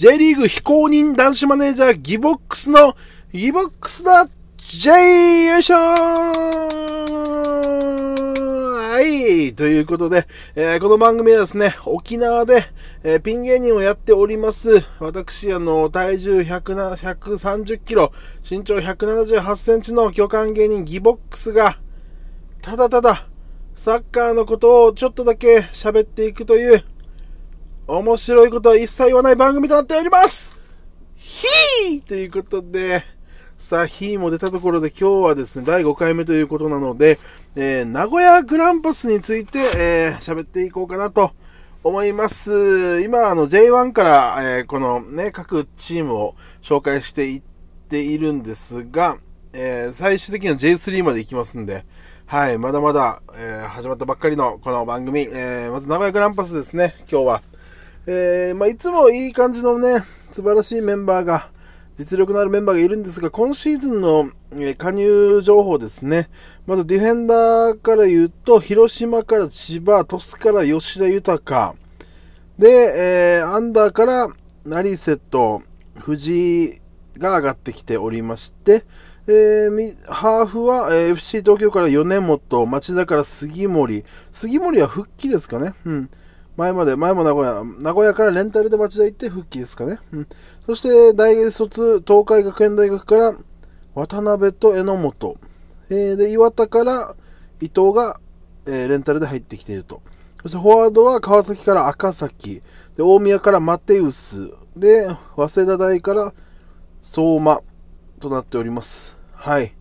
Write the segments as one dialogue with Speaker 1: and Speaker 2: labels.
Speaker 1: J リーグ非公認男子マネージャーギボックスのギボックスだ J よいしょはい。ということで、えーこの番組はですね、沖縄で、えーピン芸人をやっております。私、あの、体重130キロ、身長178センチの巨漢芸人ギボックスが、ただただ、サッカーのことをちょっとだけ喋っていくという、面白いことは一切言わない番組となっておりますひーということで、さあ、ひーも出たところで今日はですね、第5回目ということなので、えー名古屋グランパスについて、えー喋っていこうかなと思います。今、あの、J1 から、えーこのね、各チームを紹介していっているんですが、えー最終的には J3 まで行きますんで、はい、まだまだ、えー始まったばっかりのこの番組、えーまず名古屋グランパスですね、今日は。えーまあ、いつもいい感じのね、素晴らしいメンバーが、実力のあるメンバーがいるんですが、今シーズンの、えー加入情報ですね。まずディフェンダーから言うと、広島から千葉、鳥栖から吉田豊。で、えーアンダーから成瀬と藤井が上がってきておりまして、えーハーフは、えー FC 東京から米本、町田から杉森。杉森は復帰ですかね。うん。前まで、前も名古屋、名古屋からレンタルで町田行って復帰ですかね。うん。そして、大卒、東海学園大学から渡辺と榎本。えーで、岩田から伊藤が、えーレンタルで入ってきていると。そして、フォワードは川崎から赤崎。で、大宮からマテウス。で、早稲田大から相馬となっております。はい。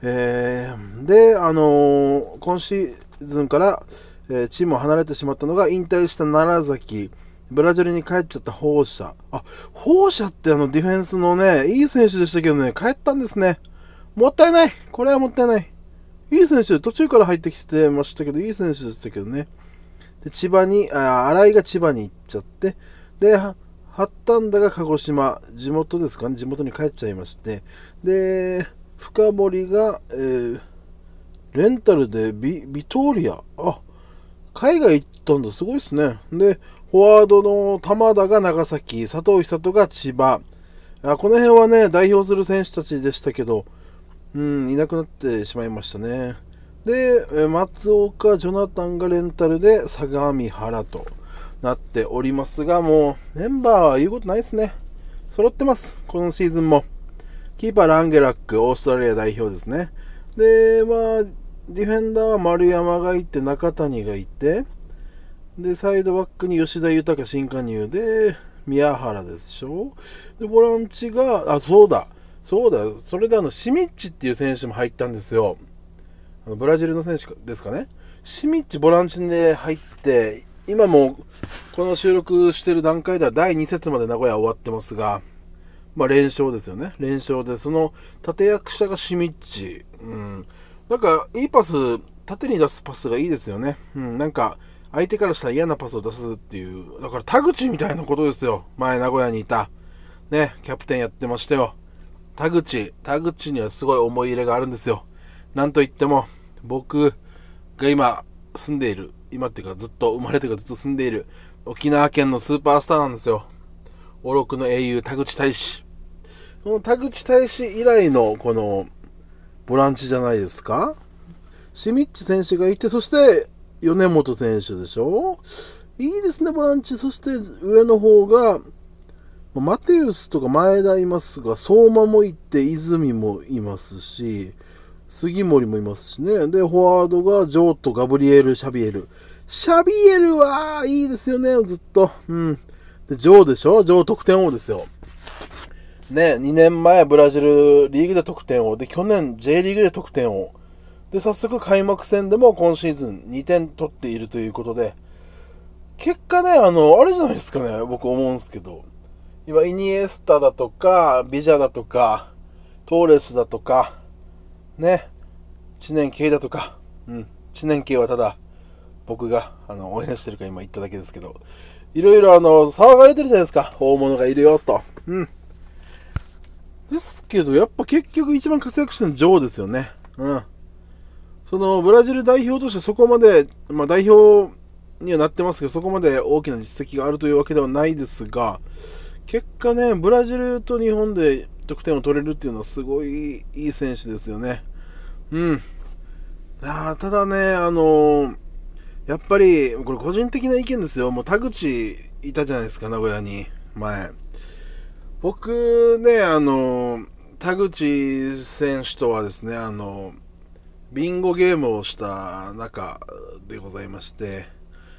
Speaker 1: えーで、あのー今シーズンから、えチームを離れてしまったのが引退した奈良崎、ブラジルに帰っちゃった放射。あ、放射ってあのディフェンスのね、いい選手でしたけどね、帰ったんですね。もったいないこれはもったいない。いい選手、途中から入ってきてましたけど、いい選手でしたけどね。で、千葉に、あ、新井が千葉に行っちゃって、で、は八反田が鹿児島、地元ですかね、地元に帰っちゃいまして、で、深堀が、えーレンタルでビビトーリア、あ、海外行ったんだ、すごいですね。で、フォワードの玉田が長崎、佐藤久人が千葉。あこの辺はね、代表する選手たちでしたけど、うん、いなくなってしまいましたね。で、松岡、ジョナタンがレンタルで相模原となっておりますが、もうメンバーは言うことないですね。揃ってます、このシーズンも。キーパーランゲラック、オーストラリア代表ですね。で、まあ、ディフェンダーは丸山がいて、中谷がいて、で、サイドバックに吉田豊新加入で、宮原でしょで、ボランチが、あ、そうだ、そうだ、それであの、シミッチっていう選手も入ったんですよ。あのブラジルの選手ですかね。シミッチボランチで入って、今もこの収録してる段階では第2節まで名古屋終わってますが、まあ連勝ですよね。連勝で、その立役者がシミッチ。うん。なんか、いいパス、縦に出すパスがいいですよね。うん。なんか、相手からしたら嫌なパスを出すっていう。だから田口みたいなことですよ。前名古屋にいた。ね、キャプテンやってましたよ。田口。田口にはすごい思い入れがあるんですよ。なんといっても、僕が今住んでいる、今っていうかずっと生まれてからずっと住んでいる沖縄県のスーパースターなんですよ。おろくの英雄田口大使。この田口大使以来のこのボランチじゃないですか？シミッチ選手がいて、そして米本選手でしょ？いいですね、ボランチ。そして上の方が、マテウスとか前田いますが、相馬もいて、泉もいますし、杉森もいますしね。で、フォワードがジョーとガブリエル・シャビエル。シャビエルはいいですよね、ずっと。うん。で、ジョーでしょ？ジョー得点王ですよ。ね、2年前ブラジルリーグで得点王。で、去年 J リーグで得点王。で、早速開幕戦でも今シーズン2点取っているということで、結果ね、あの、あれじゃないですかね、僕思うんですけど。今、イニエスタだとか、ビジャだとか、トーレスだとか、ね、知念系だとか、うん、知念系はただ、僕が、あの、応援してるから今言っただけですけど、いろいろあの、騒がれてるじゃないですか、大物がいるよ、と。うん。ですけど、やっぱ結局一番活躍してるのはジョーですよね。うん。その、ブラジル代表としてそこまで、まあ代表にはなってますけど、そこまで大きな実績があるというわけではないですが、結果ね、ブラジルと日本で得点を取れるっていうのはすごいいい選手ですよね。うん。あただね、あのー、やっぱり、これ個人的な意見ですよ。もう田口いたじゃないですか、名古屋に。前。僕ね、あの、田口選手とはですね、あの、ビンゴゲームをした中でございまして、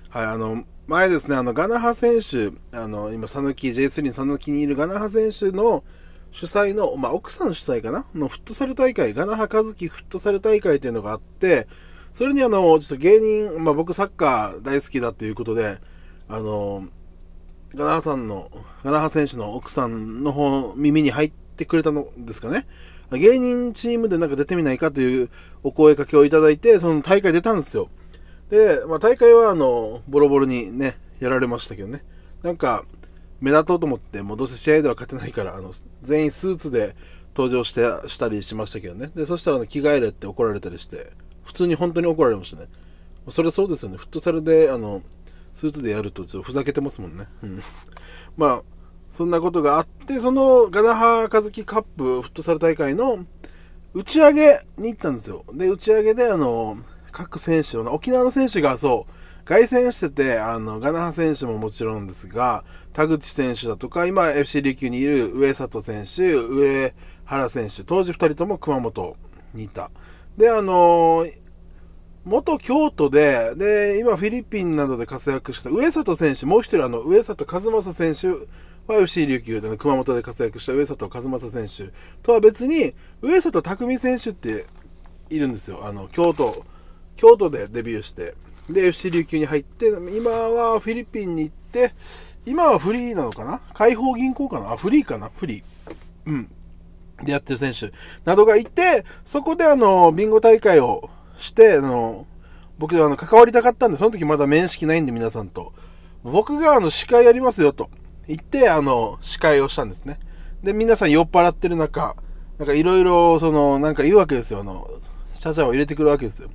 Speaker 1: はい、あの、前ですね、あの、ガナハ選手、あの、今、佐野木、J3 佐野木にいるガナハ選手の主催の、まあ、奥さん主催かな？のフットサル大会、ガナハ和樹フットサル大会っていうのがあって、それにあの、ちょっと芸人、まあ、僕サッカー大好きだっていうことで、あの、ガナハさんの、ガナハ選手の奥さんの方、耳に入ってくれたのですかね。芸人チームでなんか出てみないかというお声かけをいただいて、その大会出たんですよ。で、まあ、大会はあの、ボロボロにね、やられましたけどね。なんか、目立とうと思って、もうどうせ試合では勝てないから、あの、全員スーツで登場して、したりしましたけどね。で、そしたら、着替えれって怒られたりして、普通に本当に怒られましたね。それそうですよね。フットサルで、あの、スーツでやると、ちょっとふざけてますもんね。うん。まあ、そんなことがあって、そのガナハカズキカップフットサル大会の打ち上げに行ったんですよ。で、打ち上げで、あの、各選手の、沖縄の選手がそう、凱旋してて、あの、ガナハ選手ももちろんですが、田口選手だとか、今 FC 琉球にいる上里選手、上原選手、当時2人とも熊本にいた。で、あの元京都で、で、今フィリピンなどで活躍した上里選手、もう一人あの、上里和正選手は FC 琉球で、の熊本で活躍した上里和正選手とは別に、上里匠選手っているんですよ。あの、京都、京都でデビューして、で、FC 琉球に入って、今はフィリピンに行って、今はフリーなのかな？解放銀行かな？あ、フリーかな？フリー。うん。でやってる選手などがいて、そこであの、ビンゴ大会をして、あの、僕はあの、関わりたかったんで、その時まだ面識ないんで皆さんと。僕があの、司会やりますよと。行って、あの、司会をしたんですね。で、皆さん酔っ払ってる中、なんかいろいろ、その、なんか言うわけですよ。あの、チャチャを入れてくるわけですよ。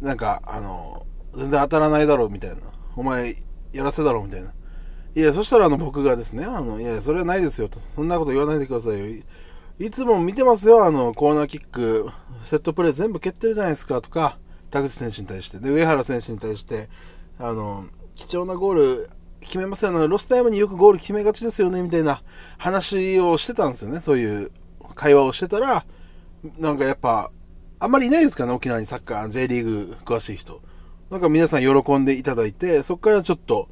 Speaker 1: なんか、あの、全然当たらないだろうみたいな。お前、やらせだろうみたいな。いや、そしたらあの僕がですね、あの、いや、それはないですよと。そんなこと言わないでくださいよ。いつも見てますよ、あの、コーナーキック、セットプレー全部蹴ってるじゃないですか、とか、田口選手に対して。で、上原選手に対して、あの、貴重なゴール決めますよね。ロスタイムによくゴール決めがちですよね、みたいな話をしてたんですよね。そういう会話をしてたら、なんかやっぱ、あんまりいないですかね、沖縄にサッカー、J リーグ詳しい人。なんか皆さん喜んでいただいて、そこからちょっと、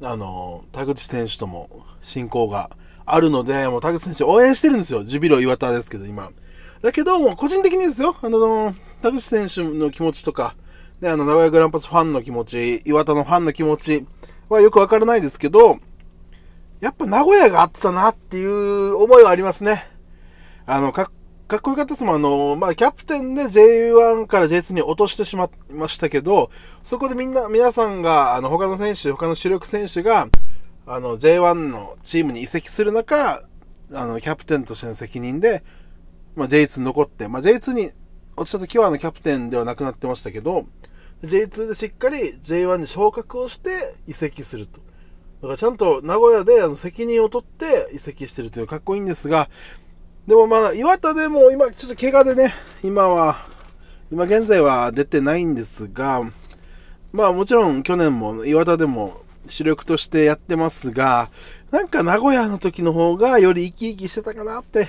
Speaker 1: あの、田口選手とも親交があるので、もう田口選手応援してるんですよ。ジュビロ岩田ですけど、今。だけど、もう個人的にですよ、あの、田口選手の気持ちとか、で、あの、名古屋グランパスファンの気持ち、岩田のファンの気持ち、はよくわからないですけど、やっぱ名古屋があってたなっていう思いはありますね。あの、かかっこよかったですもん。あの、まあ、キャプテンで J1 から J2 に落としてしまいましたけど、そこでみんな、皆さんが、あの、他の選手、他の主力選手が、あの、J1 のチームに移籍する中、あの、キャプテンとしての責任で、まあ、J2 に残って、まあ、J2 に落ちた時は、あの、キャプテンではなくなってましたけど、J2 でしっかり J1 に昇格をして移籍すると。だからちゃんと名古屋であの責任を取って移籍してるというかっこいいんですが、でもまあ、岩田でも今ちょっと怪我でね、今は、今現在は出てないんですが、まあもちろん去年も岩田でも主力としてやってますが、なんか名古屋の時の方がより生き生きしてたかなって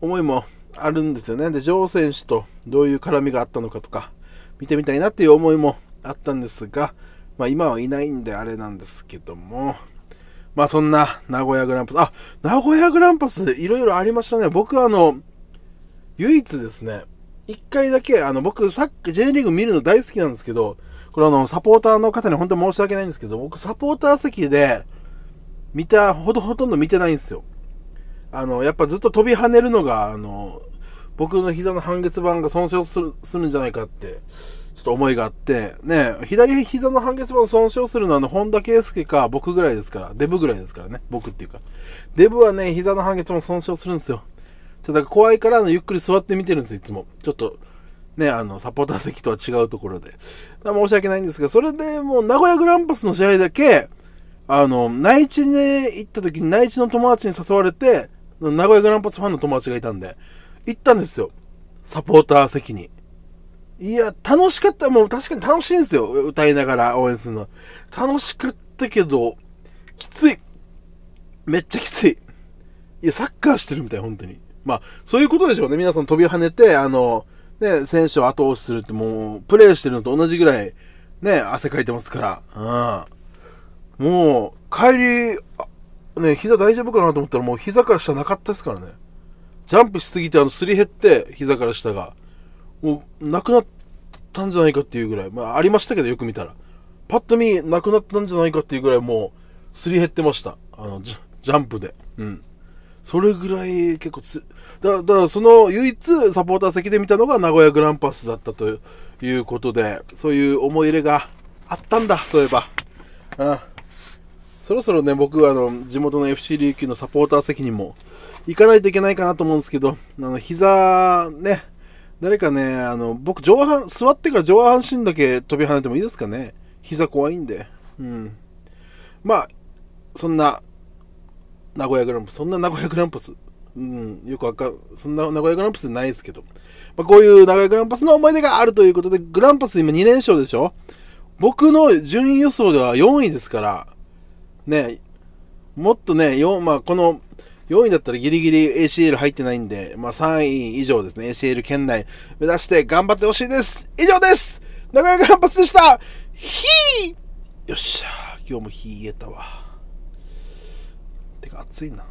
Speaker 1: 思いもあるんですよね。で、ジョー選手とどういう絡みがあったのかとか、見てみたいなっていう思いもあったんですが、まあ今はいないんであれなんですけども、まあそんな名古屋グランパス、あ、名古屋グランパスいろいろありましたね。僕あの、唯一ですね、一回だけ、あの僕サッカー、J リーグ見るの大好きなんですけど、これあの、サポーターの方に本当に申し訳ないんですけど、僕サポーター席で見た、ほとほとんど見てないんですよ。あの、やっぱずっと飛び跳ねるのが、あの、僕の膝の半月板が損傷するするんじゃないかって、ちょっと思いがあって、ね、左膝の半月板を損傷するのは、あの、本田圭佑か僕ぐらいですから、デブぐらいですからね、僕っていうか。デブはね、膝の半月板損傷するんですよ。ちょっとだか怖いから、あの、ゆっくり座って見てるんですよ、いつも。ちょっと、ね、あの、サポーター席とは違うところで。申し訳ないんですが、それでもう、名古屋グランパスの試合だけ、あの、内地に行った時に内地の友達に誘われて、名古屋グランパスファンの友達がいたんで、行ったんですよ。サポーター席に。いや、楽しかった。もう確かに楽しいんですよ。歌いながら応援するの。楽しかったけど、きつい。めっちゃきつい。いや、サッカーしてるみたい、本当に。まあ、そういうことでしょうね。皆さん飛び跳ねて、あの、ね、選手を後押しするってもう、プレーしてるのと同じぐらい、ね、汗かいてますから。うん。もう、帰り、ね、膝大丈夫かなと思ったらもう膝から下なかったですからね。ジャンプしすぎて、あの、すり減って、膝から下が。もう、なくなったんじゃないかっていうぐらい。まあ、ありましたけど、よく見たら。パッと見、なくなったんじゃないかっていうぐらい、もう、すり減ってました。あの、ジャンプで。うん。それぐらい結構つ、だだからその唯一サポーター席で見たのが名古屋グランパスだったということで、そういう思い入れがあったんだ、そういえば。うん。そろそろね、僕、あの、地元の FC 琉球のサポーター席にも行かないといけないかなと思うんですけど、あの、膝、ね、誰かね、あの、僕、上半、座ってから上半身だけ飛び跳ねてもいいですかね？膝怖いんで。うん。まあ、そんな名古屋グランプス、そんな名古屋グランプス、うん、よくわかん、そんな名古屋グランプスないですけど、まあ、こういう名古屋グランパスの思い出があるということで、グランパス今2連勝でしょ？僕の順位予想では4位ですから、ね、もっとね、4、まあこの4位だったらギリギリ ACL 入ってないんで、まあ3位以上ですね、ACL 圏内。目指して頑張ってほしいです。以上です。名古屋グランパスでした。ひー！よっしゃ今日も火言えたわ。暑いな。